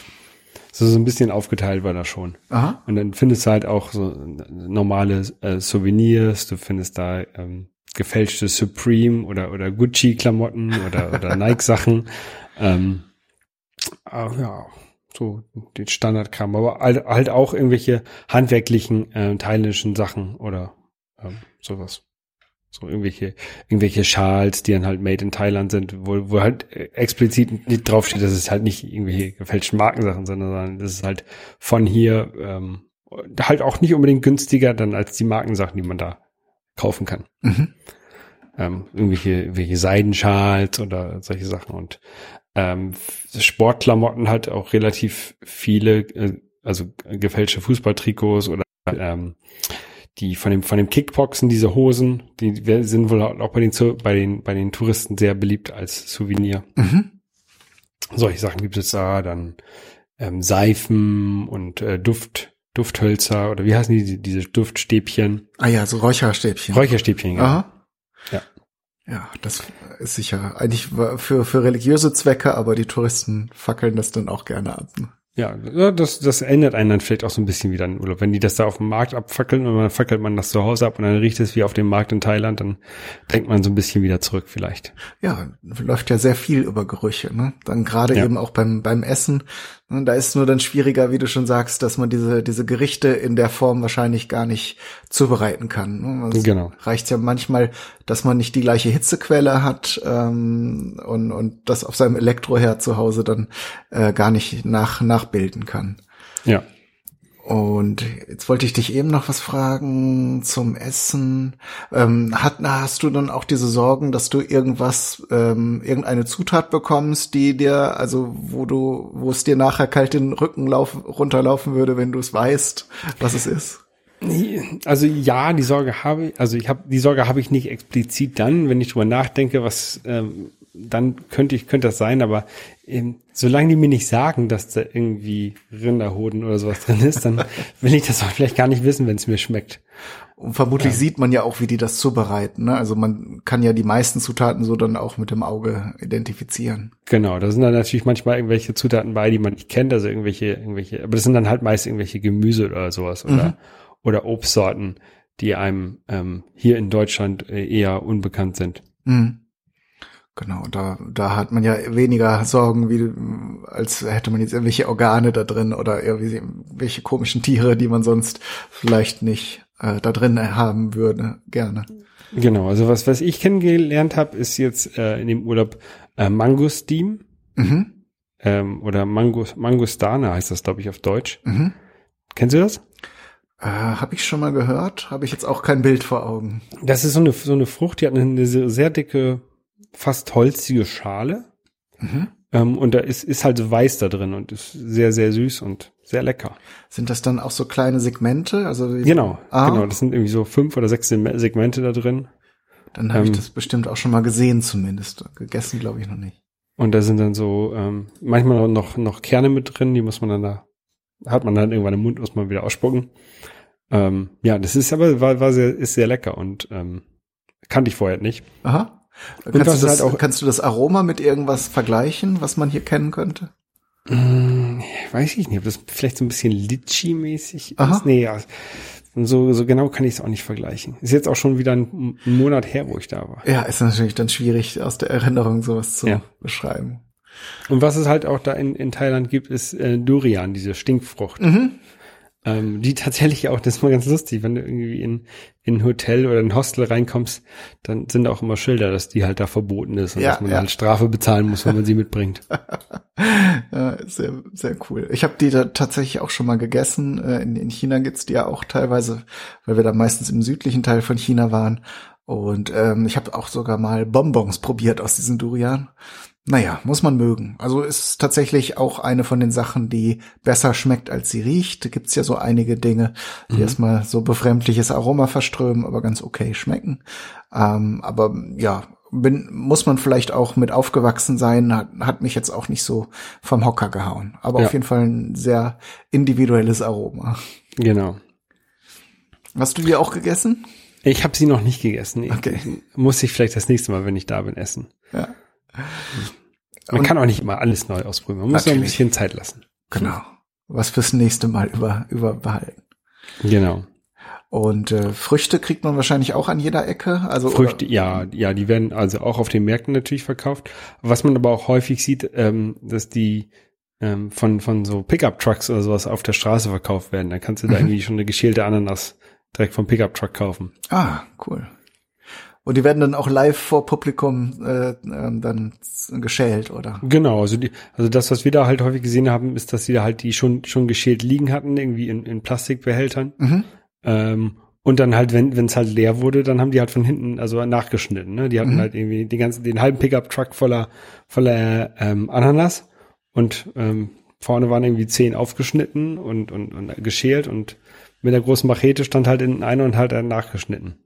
[SPEAKER 2] So, so ein bisschen aufgeteilt war das schon. Aha. Und dann findest du halt auch so normale äh, Souvenirs, du findest da ähm, gefälschte Supreme oder, oder Gucci-Klamotten oder, oder Nike-Sachen. Ähm, ja, so den Standardkram, aber halt, halt auch irgendwelche handwerklichen äh, thailändischen Sachen oder ähm, sowas. So irgendwelche, irgendwelche Schals, die dann halt made in Thailand sind, wo, wo halt explizit nicht draufsteht, dass es halt nicht irgendwelche gefälschten Markensachen sind, sondern das ist halt von hier ähm, halt auch nicht unbedingt günstiger dann als die Markensachen, die man da kaufen kann. Mhm. Ähm, irgendwelche, irgendwelche Seidenschals oder solche Sachen und ähm, Sportklamotten halt auch relativ viele, äh, also gefälschte Fußballtrikots oder ähm, die von dem von dem Kickboxen diese Hosen, die sind wohl auch bei den bei den bei den Touristen sehr beliebt als Souvenir. Mhm. Solche Sachen gibt es da, dann ähm, Seifen und äh, Duft Dufthölzer oder wie heißen die, diese Duftstäbchen?
[SPEAKER 1] Ah ja, so Räucherstäbchen.
[SPEAKER 2] Räucherstäbchen, ja. Aha.
[SPEAKER 1] Ja. Ja, das ist sicher eigentlich für, für religiöse Zwecke, aber die Touristen fackeln das dann auch gerne ab. Ne?
[SPEAKER 2] Ja, das, das ändert einen dann vielleicht auch so ein bisschen wieder den Urlaub. Wenn die das da auf dem Markt abfackeln und dann fackelt man das zu Hause ab und dann riecht es wie auf dem Markt in Thailand, dann denkt man so ein bisschen wieder zurück vielleicht.
[SPEAKER 1] Ja, läuft ja sehr viel über Gerüche, ne? Dann gerade ja. eben auch beim, beim Essen. Und da ist nur dann schwieriger, wie du schon sagst, dass man diese, diese Gerichte in der Form wahrscheinlich gar nicht zubereiten kann. Ne? Also genau. Reicht ja manchmal, dass man nicht die gleiche Hitzequelle hat ähm, und, und das auf seinem Elektroherd zu Hause dann äh, gar nicht nach, nachbilden kann.
[SPEAKER 2] Ja.
[SPEAKER 1] Und jetzt wollte ich dich eben noch was fragen zum Essen. Ähm, hat, hast du dann auch diese Sorgen, dass du irgendwas, ähm, irgendeine Zutat bekommst, die dir, also wo du, wo es dir nachher kalt den Rücken lauf, runterlaufen würde, wenn du es weißt, was es ist?
[SPEAKER 2] Also ja, die Sorge habe ich, also ich habe die Sorge habe ich nicht explizit dann, wenn ich drüber nachdenke, was ähm, dann könnte ich könnte das sein, aber ähm, solange die mir nicht sagen, dass da irgendwie Rinderhoden oder sowas drin ist, dann will ich das auch vielleicht gar nicht wissen, wenn es mir schmeckt.
[SPEAKER 1] Und vermutlich ja. sieht man ja auch, wie die das zubereiten. Ne? Also man kann ja die meisten Zutaten so dann auch mit dem Auge identifizieren.
[SPEAKER 2] Genau, da sind dann natürlich manchmal irgendwelche Zutaten bei, die man nicht kennt, also irgendwelche, irgendwelche, aber das sind dann halt meist irgendwelche Gemüse oder sowas oder, mhm. oder Obstsorten, die einem ähm, hier in Deutschland äh, eher unbekannt sind.
[SPEAKER 1] Mhm. Genau, da, da hat man ja weniger Sorgen, wie, als hätte man jetzt irgendwelche Organe da drin oder irgendwelche komischen Tiere, die man sonst vielleicht nicht äh, da drin haben würde, gerne.
[SPEAKER 2] Genau, also was, was ich kennengelernt habe, ist jetzt äh, in dem Urlaub äh, Mangostin mhm. ähm, oder Mangos, Mangostana heißt das, glaube ich, auf Deutsch. Mhm. Kennst du das?
[SPEAKER 1] Äh, habe ich schon mal gehört, habe ich jetzt auch kein Bild vor Augen.
[SPEAKER 2] Das ist so eine, so eine Frucht, die hat eine sehr dicke fast holzige Schale. Mhm. Ähm, und da ist, ist halt weiß da drin und ist sehr, sehr süß und sehr lecker.
[SPEAKER 1] Sind das dann auch so kleine Segmente? Also
[SPEAKER 2] genau, ah. genau. Das sind irgendwie so fünf oder sechs Segmente da drin.
[SPEAKER 1] Dann habe ähm, ich das bestimmt auch schon mal gesehen, zumindest. Gegessen, glaube ich, noch nicht.
[SPEAKER 2] Und da sind dann so ähm, manchmal noch noch Kerne mit drin, die muss man dann da hat man dann irgendwann im Mund, muss man wieder ausspucken. Ähm, ja, das ist aber war, war sehr ist sehr lecker und ähm, kannte ich vorher nicht.
[SPEAKER 1] Aha. Kannst du, das, halt auch, kannst du das Aroma mit irgendwas vergleichen, was man hier kennen könnte?
[SPEAKER 2] Mmh, weiß ich nicht, ob das vielleicht so ein bisschen Litchi-mäßig ist. Nee, ja. So, so genau kann ich es auch nicht vergleichen. Ist jetzt auch schon wieder ein, ein, Monat her, wo ich da war.
[SPEAKER 1] Ja, ist natürlich dann schwierig, aus der Erinnerung sowas zu ja. beschreiben.
[SPEAKER 2] Und was es halt auch da in, in Thailand gibt, ist äh, Durian, diese Stinkfrucht. Mhm. Ähm, die tatsächlich auch, das ist mal ganz lustig, wenn du irgendwie in, in ein Hotel oder ein Hostel reinkommst, dann sind auch immer Schilder, dass die halt da verboten ist und ja, dass man ja. halt Strafe bezahlen muss, wenn man sie mitbringt.
[SPEAKER 1] ja, sehr, sehr cool. Ich habe die da tatsächlich auch schon mal gegessen. Äh, in, in China gibt's die ja auch teilweise, weil wir da meistens im südlichen Teil von China waren. Und ähm, ich habe auch sogar mal Bonbons probiert aus diesen Durian. Naja, muss man mögen. Also ist tatsächlich auch eine von den Sachen, die besser schmeckt, als sie riecht. Da gibt's ja so einige Dinge, die mhm. erstmal so befremdliches Aroma verströmen, aber ganz okay schmecken. Ähm, aber ja, bin, muss man vielleicht auch mit aufgewachsen sein, hat, hat mich jetzt auch nicht so vom Hocker gehauen. Aber ja. auf jeden Fall ein sehr individuelles Aroma.
[SPEAKER 2] Genau.
[SPEAKER 1] Hast du die auch gegessen?
[SPEAKER 2] Ich habe sie noch nicht gegessen. Okay. Muss ich vielleicht das nächste Mal, wenn ich da bin, essen.
[SPEAKER 1] Ja.
[SPEAKER 2] Man und kann auch nicht immer alles neu ausprobieren. Man muss noch ein bisschen Zeit lassen.
[SPEAKER 1] Genau. Was fürs nächste Mal über, über behalten.
[SPEAKER 2] Genau.
[SPEAKER 1] Und äh, Früchte kriegt man wahrscheinlich auch an jeder Ecke. Also
[SPEAKER 2] Früchte, oder? ja, ja, die werden also auch auf den Märkten natürlich verkauft. Was man aber auch häufig sieht, ähm, dass die ähm, von von so Pickup Trucks oder sowas auf der Straße verkauft werden. Da kannst du da mhm. irgendwie schon eine geschälte Ananas direkt vom Pickup Truck kaufen.
[SPEAKER 1] Ah, cool. Und die werden dann auch live vor Publikum äh, äh, dann geschält, oder?
[SPEAKER 2] Genau, also die, also das, was wir da halt häufig gesehen haben, ist, dass die da halt die schon schon geschält liegen hatten, irgendwie in, in Plastikbehältern. Mhm. Ähm, und dann halt, wenn es halt leer wurde, dann haben die halt von hinten also nachgeschnitten. Ne? Die hatten mhm. halt irgendwie den ganzen, den halben Pickup-Truck voller voller ähm, Ananas und ähm, vorne waren irgendwie zehn aufgeschnitten und, und, und geschält und mit der großen Machete stand halt in einer und halt nachgeschnitten.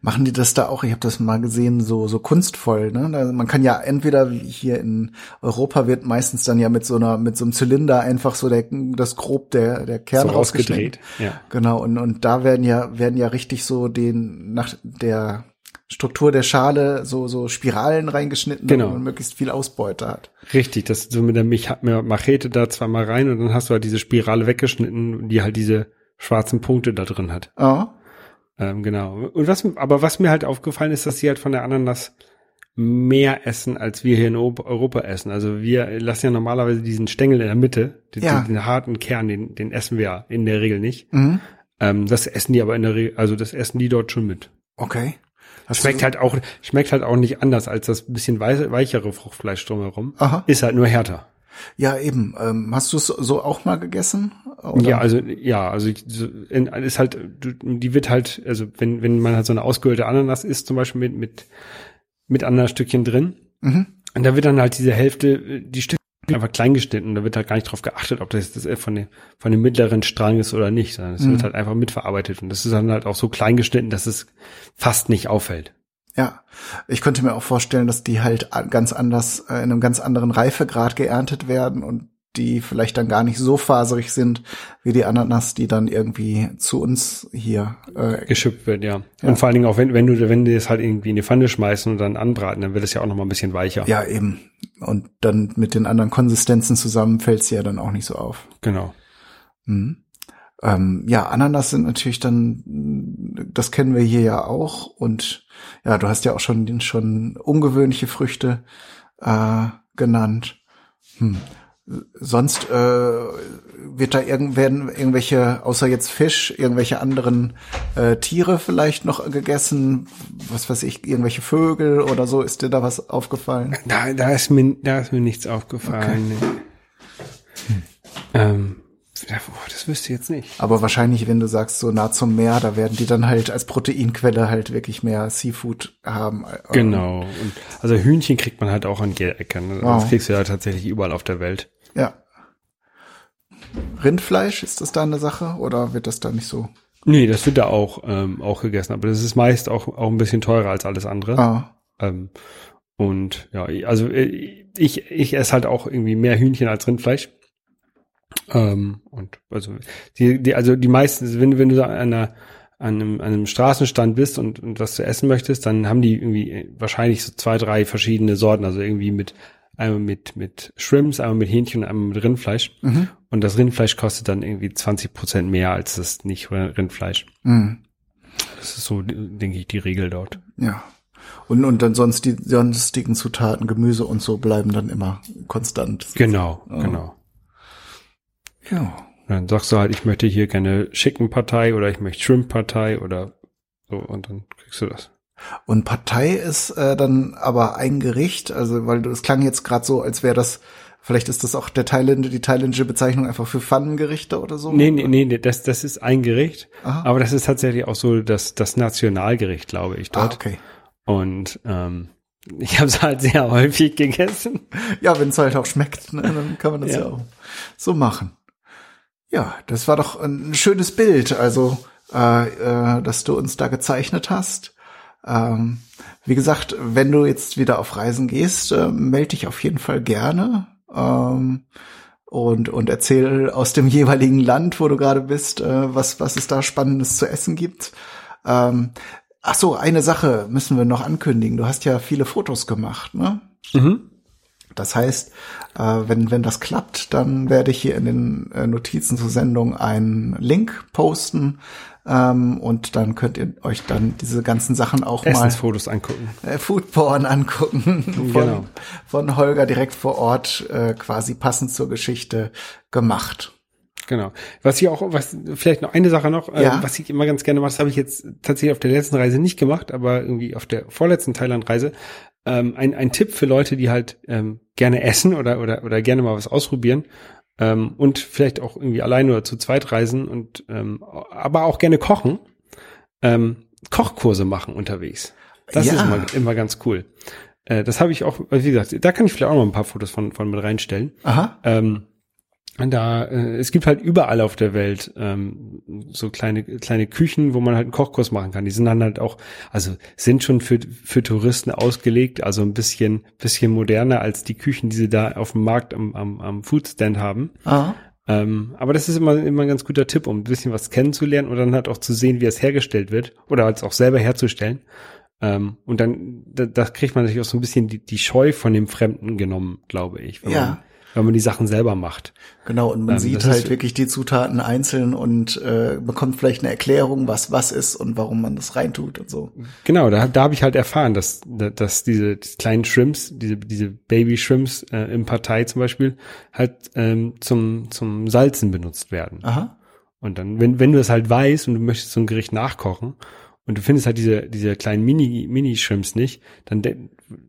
[SPEAKER 1] Machen die das da auch? Ich habe das mal gesehen, so so kunstvoll. Ne? Man kann ja entweder wie hier in Europa wird meistens dann ja mit so einer mit so einem Zylinder einfach so der das grob der der Kern so rausgedreht.
[SPEAKER 2] Ja.
[SPEAKER 1] Genau und und da werden ja werden ja richtig so den nach der Struktur der Schale so, so Spiralen reingeschnitten,
[SPEAKER 2] Genau.
[SPEAKER 1] damit man möglichst viel Ausbeute hat.
[SPEAKER 2] Richtig, das so mit der Mich Machete da zweimal rein und dann hast du halt diese Spirale weggeschnitten, die halt diese schwarzen Punkte da drin hat.
[SPEAKER 1] Oh,
[SPEAKER 2] Ähm, genau. Und was, aber was mir halt aufgefallen ist, dass sie halt von der Ananas mehr essen, als wir hier in Eu- Europa essen. Also wir lassen ja normalerweise diesen Stängel in der Mitte, den,
[SPEAKER 1] Ja.
[SPEAKER 2] den, den harten Kern, den, den essen wir ja in der Regel nicht.
[SPEAKER 1] mhm.
[SPEAKER 2] Ähm, das essen die aber in der Regel, also das essen die dort schon mit.
[SPEAKER 1] okay. Hast
[SPEAKER 2] Schmeckt halt auch, schmeckt halt auch nicht anders als das bisschen weiche, weichere Fruchtfleisch drumherum.
[SPEAKER 1] Aha.
[SPEAKER 2] Ist halt nur härter.
[SPEAKER 1] Ja, eben. Ähm, hast du es so auch mal gegessen? Oder?
[SPEAKER 2] Ja, also ja, also ich- in, ist halt, die wird halt, also wenn wenn man halt so eine ausgehöhlte Ananas isst, zum Beispiel mit mit mit Ananasstückchen drin,
[SPEAKER 1] Mhm.
[SPEAKER 2] und da wird dann halt diese Hälfte, die Stücke einfach klein geschnitten, da wird halt gar nicht drauf geachtet, ob das, das von dem von dem mittleren Strang ist oder nicht, sondern es
[SPEAKER 1] Mhm.
[SPEAKER 2] wird halt einfach mitverarbeitet und das ist dann halt auch so klein geschnitten, dass es fast nicht auffällt.
[SPEAKER 1] Ja, ich könnte mir auch vorstellen, dass die halt ganz anders, äh, in einem ganz anderen Reifegrad geerntet werden und die vielleicht dann gar nicht so faserig sind wie die Ananas, die dann irgendwie zu uns hier. Äh,
[SPEAKER 2] geschippt wird, ja.
[SPEAKER 1] Ja.
[SPEAKER 2] Und vor allen Dingen auch wenn, wenn du, wenn die das halt irgendwie in die Pfanne schmeißen und dann anbraten, dann wird es ja auch noch mal ein bisschen weicher.
[SPEAKER 1] ja, eben. Und dann mit den anderen Konsistenzen zusammen fällt sie ja dann auch nicht so auf.
[SPEAKER 2] Genau.
[SPEAKER 1] Mhm. Ähm, ja, Ananas sind natürlich dann, das kennen wir hier ja auch. Und ja, du hast ja auch schon, schon ungewöhnliche Früchte äh, genannt. Hm. Sonst äh, wird da irgend, werden irgendwelche, außer jetzt Fisch, irgendwelche anderen äh, Tiere vielleicht noch gegessen? Was weiß ich, irgendwelche Vögel oder so? Ist dir da was aufgefallen?
[SPEAKER 2] Da, da ist mir, da ist mir nichts aufgefallen. Nee. Ähm, ja, boah, das wüsste ich jetzt nicht.
[SPEAKER 1] Aber wahrscheinlich, wenn du sagst, so nah zum Meer, da werden die dann halt als Proteinquelle halt wirklich mehr Seafood haben.
[SPEAKER 2] Genau. Und, also Hühnchen kriegt man halt auch an jeder Ecke. Ne?
[SPEAKER 1] Wow.
[SPEAKER 2] Das kriegst du ja tatsächlich überall auf der Welt.
[SPEAKER 1] Ja. Rindfleisch, ist das da eine Sache oder wird das da nicht so?
[SPEAKER 2] Nee, das wird da auch, ähm, auch gegessen. Aber das ist meist auch, auch ein bisschen teurer als alles andere.
[SPEAKER 1] Ah,
[SPEAKER 2] Ähm, und ja, also äh, ich, ich esse halt auch irgendwie mehr Hühnchen als Rindfleisch. Ähm, und also die, die, also die meisten, wenn, wenn du da an einer an einem, an einem Straßenstand bist und, und was zu essen möchtest, dann haben die irgendwie äh, wahrscheinlich so zwei, drei verschiedene Sorten, also irgendwie mit einmal mit mit Shrimps, einmal mit Hähnchen und einmal mit Rindfleisch.
[SPEAKER 1] mhm.
[SPEAKER 2] Und das Rindfleisch kostet dann irgendwie 20 Prozent mehr als das nicht Rindfleisch.
[SPEAKER 1] Mhm.
[SPEAKER 2] Das ist so, denke ich, die Regel dort.
[SPEAKER 1] Ja. Und, und dann sonst die sonstigen Zutaten, Gemüse und so bleiben dann immer konstant.
[SPEAKER 2] Genau,
[SPEAKER 1] Oh.
[SPEAKER 2] genau.
[SPEAKER 1] Ja.
[SPEAKER 2] Dann sagst du halt, ich möchte hier gerne Chickenpartei oder ich möchte Shrimp-Partei oder so und dann kriegst du das.
[SPEAKER 1] Und Partei ist äh, dann aber ein Gericht, also weil du es klang jetzt gerade so, als wäre das, vielleicht ist das auch der Thailänd, die thailändische Bezeichnung einfach für Pfannengerichte oder so.
[SPEAKER 2] Nee, nee, nee, nee, das, das ist ein Gericht,
[SPEAKER 1] Aha.
[SPEAKER 2] aber das ist tatsächlich auch so das, das Nationalgericht, glaube ich,
[SPEAKER 1] Ah,
[SPEAKER 2] dort.
[SPEAKER 1] okay.
[SPEAKER 2] Und ähm, ich habe es halt sehr häufig gegessen.
[SPEAKER 1] Ja, wenn es halt auch schmeckt, ne, dann kann man das ja.
[SPEAKER 2] Ja.
[SPEAKER 1] auch so machen. Ja, das war doch ein schönes Bild, also äh, äh, dass du uns da gezeichnet hast. Ähm, wie gesagt, wenn du jetzt wieder auf Reisen gehst, äh, melde dich auf jeden Fall gerne ähm, und und erzähl aus dem jeweiligen Land, wo du gerade bist, äh, was was es da Spannendes zu essen gibt. Ähm, ach so, eine Sache müssen wir noch ankündigen. Du hast ja viele Fotos gemacht, ne?
[SPEAKER 2] Mhm.
[SPEAKER 1] Das heißt, äh, wenn, wenn das klappt, dann werde ich hier in den äh, Notizen zur Sendung einen Link posten ähm, und dann könnt ihr euch dann diese ganzen Sachen auch
[SPEAKER 2] Essensfotos angucken.
[SPEAKER 1] mal äh, Foodporn angucken von,
[SPEAKER 2] Genau.
[SPEAKER 1] von Holger direkt vor Ort quasi passend zur Geschichte gemacht.
[SPEAKER 2] Genau. Was ich auch, was vielleicht noch eine Sache noch,
[SPEAKER 1] Ja.
[SPEAKER 2] äh, was ich immer ganz gerne mache, das habe ich jetzt tatsächlich auf der letzten Reise nicht gemacht, aber irgendwie auf der vorletzten Thailand-Reise. Ähm, ein, ein Tipp für Leute, die halt ähm, gerne essen oder, oder, oder gerne mal was ausprobieren ähm, und vielleicht auch irgendwie allein oder zu zweit reisen und ähm, aber auch gerne kochen, ähm, Kochkurse machen unterwegs. Das
[SPEAKER 1] Ja.
[SPEAKER 2] ist immer, immer ganz cool. Äh, das habe ich auch, wie gesagt, da kann ich vielleicht auch noch ein paar Fotos von, von mit reinstellen.
[SPEAKER 1] Aha.
[SPEAKER 2] Ähm, da, äh, es gibt halt überall auf der Welt ähm, so kleine kleine Küchen, wo man halt einen Kochkurs machen kann. Die sind dann halt auch, also sind schon für für Touristen ausgelegt, also ein bisschen bisschen moderner als die Küchen, die sie da auf dem Markt am am, am Foodstand haben.
[SPEAKER 1] Aha.
[SPEAKER 2] Ähm, aber das ist immer immer ein ganz guter Tipp, um ein bisschen was kennenzulernen und dann halt auch zu sehen, wie es hergestellt wird oder als auch selber herzustellen. Ähm, und dann, da, da kriegt man natürlich auch so ein bisschen die, die Scheu von dem Fremden genommen, glaube ich.
[SPEAKER 1] Ja.
[SPEAKER 2] Man, wenn man die Sachen selber macht.
[SPEAKER 1] Genau, und man
[SPEAKER 2] Ähm,
[SPEAKER 1] sieht halt wirklich die Zutaten einzeln und äh, bekommt vielleicht eine Erklärung, was was ist und warum man das reintut und so.
[SPEAKER 2] Genau, da, da habe ich halt erfahren, dass, dass diese kleinen Shrimps, diese, diese Baby-Shrimps äh, im Partei zum Beispiel, halt ähm, zum, zum Salzen benutzt werden.
[SPEAKER 1] Aha.
[SPEAKER 2] Und dann, wenn, wenn du das halt weißt und du möchtest so ein Gericht nachkochen und du findest halt diese, diese kleinen Mini, Mini-Shrimps nicht, dann,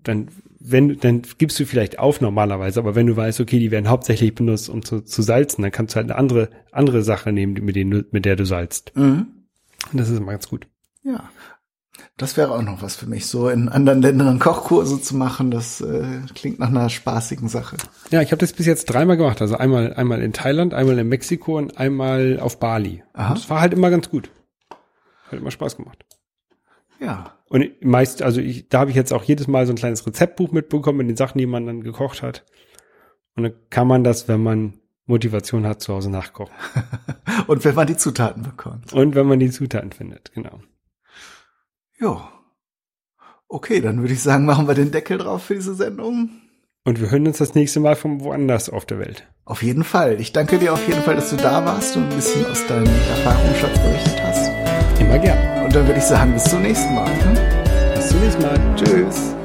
[SPEAKER 2] dann, wenn, dann gibst du vielleicht auf normalerweise, aber wenn du weißt, okay, die werden hauptsächlich benutzt, um zu, zu salzen, dann kannst du halt eine andere, andere Sache nehmen, mit, denen, mit der du salzt.
[SPEAKER 1] Mhm.
[SPEAKER 2] Und das ist immer ganz gut.
[SPEAKER 1] Ja. Das wäre auch noch was für mich, so in anderen Ländern Kochkurse zu machen. Das äh, klingt nach einer spaßigen Sache.
[SPEAKER 2] Ja, ich habe das bis jetzt dreimal gemacht. Also einmal, einmal in Thailand, einmal in Mexiko und einmal auf Bali.
[SPEAKER 1] Aha.
[SPEAKER 2] Und das war halt immer ganz gut. Hat immer Spaß gemacht.
[SPEAKER 1] Ja.
[SPEAKER 2] Und meist, also ich, da habe ich jetzt auch jedes Mal so ein kleines Rezeptbuch mitbekommen mit den Sachen, die man dann gekocht hat. Und dann kann man das, wenn man Motivation hat, zu Hause nachkochen.
[SPEAKER 1] Und wenn man die Zutaten bekommt.
[SPEAKER 2] Und wenn man die Zutaten findet, genau.
[SPEAKER 1] Ja. Okay, dann würde ich sagen, machen wir den Deckel drauf für diese Sendung.
[SPEAKER 2] Und wir hören uns das nächste Mal von woanders auf der Welt.
[SPEAKER 1] Auf jeden Fall. Ich danke dir auf jeden Fall, dass du da warst und ein bisschen aus deinem Erfahrungsschatz berichtet hast.
[SPEAKER 2] Immer gern.
[SPEAKER 1] Und dann würde ich sagen, bis zum nächsten Mal. Hm?
[SPEAKER 2] Bis zum nächsten Mal.
[SPEAKER 1] Tschüss.